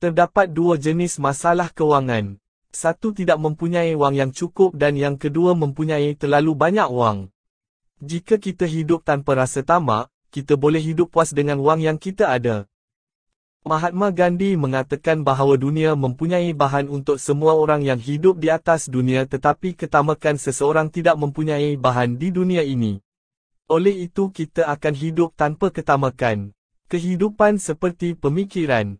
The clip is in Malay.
Terdapat dua jenis masalah kewangan. Satu tidak mempunyai wang yang cukup dan yang kedua mempunyai terlalu banyak wang. Jika kita hidup tanpa rasa tamak, kita boleh hidup puas dengan wang yang kita ada. Mahatma Gandhi mengatakan bahawa dunia mempunyai bahan untuk semua orang yang hidup di atas dunia tetapi ketamakan seseorang tidak mempunyai bahan di dunia ini. Oleh itu kita akan hidup tanpa ketamakan. Kehidupan seperti pemikiran